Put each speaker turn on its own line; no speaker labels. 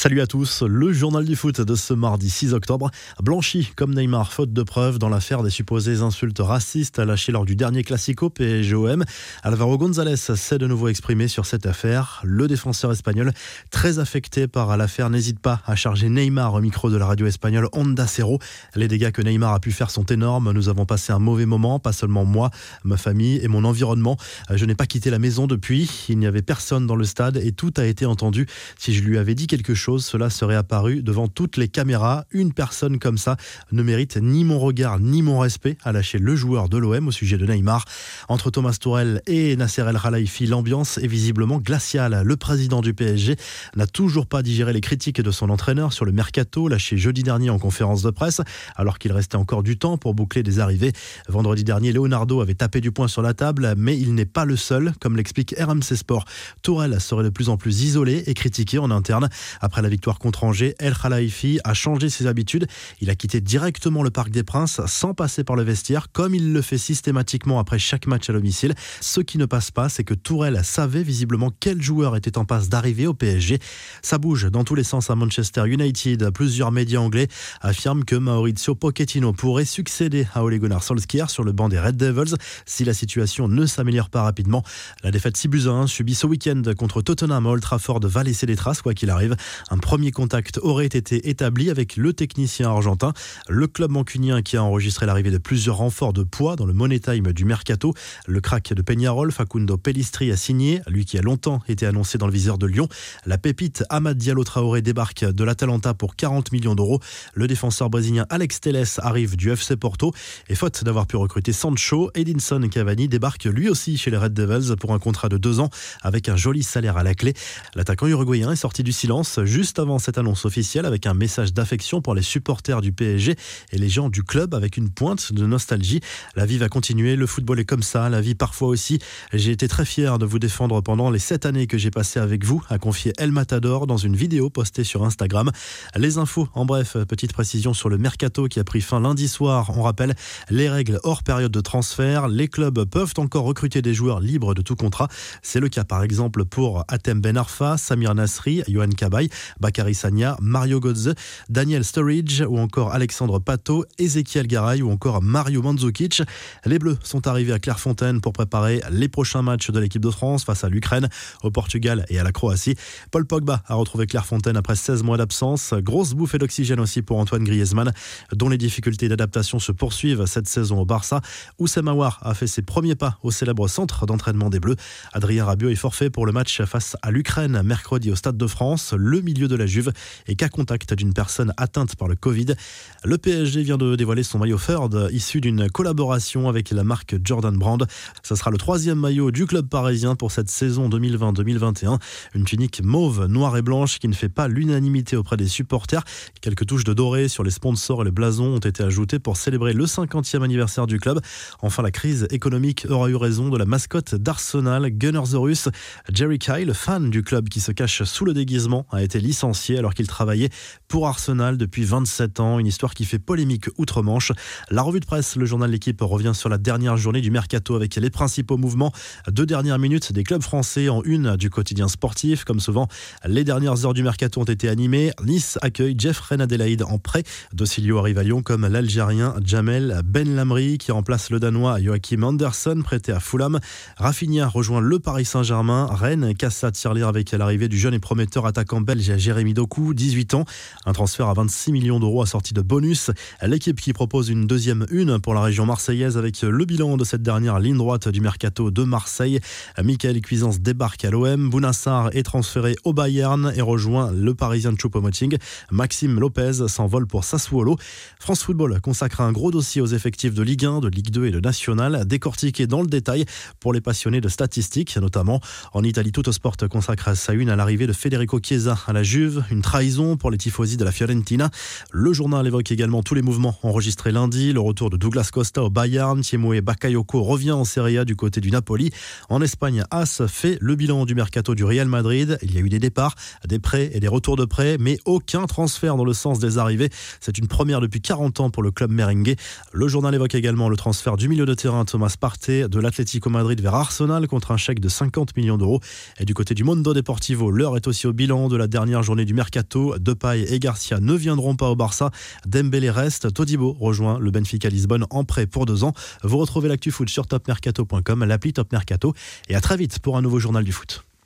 Salut à tous, le journal du foot de ce mardi 6 octobre. Blanchi comme Neymar, faute de preuves dans l'affaire des supposées insultes racistes lâchées lors du dernier Classico PSGOM. Alvaro González s'est de nouveau exprimé sur cette affaire. Le défenseur espagnol, très affecté par l'affaire, n'hésite pas à charger Neymar au micro de la radio espagnole Onda Cero. Les dégâts que Neymar a pu faire sont énormes. Nous avons passé un mauvais moment, pas seulement moi, ma famille et mon environnement. Je n'ai pas quitté la maison depuis. Il n'y avait personne dans le stade et tout a été entendu. Si je lui avais dit quelque chose, cela serait apparu devant toutes les caméras. Une personne comme ça ne mérite ni mon regard ni mon respect, a lâché le joueur de l'OM au sujet de Neymar. Entre Thomas Tourel et Nasser El Khelaifi, l'ambiance est visiblement glaciale. Le président du PSG n'a toujours pas digéré les critiques de son entraîneur sur le mercato lâché jeudi dernier en conférence de presse, alors qu'il restait encore du temps pour boucler des arrivées. Vendredi dernier, Leonardo avait tapé du poing sur la table, mais il n'est pas le seul, comme l'explique RMC Sport. Tourel serait de plus en plus isolé et critiqué en interne. Après la victoire contre Angers, El Khelaifi a changé ses habitudes. Il a quitté directement le Parc des Princes sans passer par le vestiaire, comme il le fait systématiquement après chaque match à domicile. Ce qui ne passe pas, c'est que Tourelle savait visiblement quel joueur était en passe d'arriver au PSG. Ça bouge dans tous les sens à Manchester United. Plusieurs médias anglais affirment que Maurizio Pochettino pourrait succéder à Ole Gunnar Solskjaer sur le banc des Red Devils si la situation ne s'améliore pas rapidement. La défaite 6 buts 1 subie ce week-end contre Tottenham à Old Trafford va laisser des traces quoi qu'il arrive. Un premier contact aurait été établi avec le technicien argentin. Le club mancunien qui a enregistré l'arrivée de plusieurs renforts de poids dans le money time du mercato. Le crack de Peñarol, Facundo Pellistri a signé, lui qui a longtemps été annoncé dans le viseur de Lyon. La pépite Amad Diallo Traoré débarque de l'Atalanta pour 40 millions d'euros. Le défenseur brésilien Alex Telles arrive du FC Porto. Et faute d'avoir pu recruter Sancho, Edinson Cavani débarque lui aussi chez les Red Devils pour un contrat de deux ans avec un joli salaire à la clé. L'attaquant uruguayen est sorti du silence avant cette annonce officielle avec un message d'affection pour les supporters du PSG et les gens du club avec une pointe de nostalgie. La vie va continuer, le football est comme ça, la vie parfois aussi. J'ai été très fier de vous défendre pendant les sept années que j'ai passées avec vous, a confié El Matador dans une vidéo postée sur Instagram. Les infos, en bref, petite précision sur le mercato qui a pris fin lundi soir. On rappelle les règles hors période de transfert. Les clubs peuvent encore recruter des joueurs libres de tout contrat. C'est le cas par exemple pour Atem Ben Arfa, Samir Nasri, Johan Kabay, Bakary Sanya, Mario Godze, Daniel Sturridge ou encore Alexandre Pato, Ezekiel Garay ou encore Mario Mandzukic. Les Bleus sont arrivés à Clairefontaine pour préparer les prochains matchs de l'équipe de France face à l'Ukraine, au Portugal et à la Croatie. Paul Pogba a retrouvé Clairefontaine après 16 mois d'absence. Grosse bouffée d'oxygène aussi pour Antoine Griezmann, dont les difficultés d'adaptation se poursuivent cette saison au Barça. Oussem a fait ses premiers pas au célèbre centre d'entraînement des Bleus. Adrien Rabiot est forfait pour le match face à l'Ukraine mercredi au Stade de France. Le milieu de la Juve et qu'à contact d'une personne atteinte par le Covid. Le PSG vient de dévoiler son maillot Third, issu d'une collaboration avec la marque Jordan Brand. Ce sera le troisième maillot du club parisien pour cette saison 2020-2021. Une tunique mauve, noire et blanche qui ne fait pas l'unanimité auprès des supporters. Quelques touches de doré sur les sponsors et les blasons ont été ajoutées pour célébrer le 50e anniversaire du club. Enfin, la crise économique aura eu raison de la mascotte d'Arsenal, Gunners Russ. Jerry Kyle, fan du club qui se cache sous le déguisement, a été licencié alors qu'il travaillait pour Arsenal depuis 27 ans. Une histoire qui fait polémique outre-Manche. La revue de presse, le journal L'équipe revient sur la dernière journée du mercato avec les principaux mouvements. Deux dernières minutes des clubs français en une du quotidien sportif. Comme souvent, les dernières heures du mercato ont été animées. Nice accueille Jeffrey Adelaide en prêt. Docilio arrive à Lyon comme l'Algérien Jamel Ben Lamri qui remplace le Danois Joachim Anderson prêté à Fulham. Rafinha rejoint le Paris Saint-Germain. Rennes casse sa tirelire avec l'arrivée du jeune et prometteur attaquant belge Jérémy Doku, 18 ans. Un transfert à 26 millions d'euros assorti de bonus. L'équipe qui propose une deuxième une pour la région marseillaise avec le bilan de cette dernière ligne droite du mercato de Marseille. Michael Cuisance débarque à l'OM. Bounassar est transféré au Bayern et rejoint le Parisien Choupo-Moting. Maxime Lopez s'envole pour Sassuolo. France Football consacre un gros dossier aux effectifs de Ligue 1, de Ligue 2 et de National, décortiqué dans le détail pour les passionnés de statistiques, notamment en Italie. Sport consacre sa une à l'arrivée de Federico Chiesa à la Juve, une trahison pour les tifosi de la Fiorentina. Le journal évoque également tous les mouvements enregistrés lundi, le retour de Douglas Costa au Bayern, et Bakayoko revient en Serie A du côté du Napoli. En Espagne, As fait le bilan du mercato du Real Madrid. Il y a eu des départs, des prêts et des retours de prêts, mais aucun transfert dans le sens des arrivées. C'est une première depuis 40 ans pour le club merengue. Le journal évoque également le transfert du milieu de terrain Thomas Partey de l'Atlético Madrid vers Arsenal contre un chèque de 50 millions d'euros. Et du côté du Mondo Deportivo, l'heure est aussi au bilan de la dernière dernière journée du mercato. Depay et Garcia ne viendront pas au Barça. Dembélé reste. Todibo rejoint le Benfica Lisbonne en prêt pour deux ans. Vous retrouvez l'actu foot sur topmercato.com, l'appli Top Mercato. Et à très vite pour un nouveau journal du foot.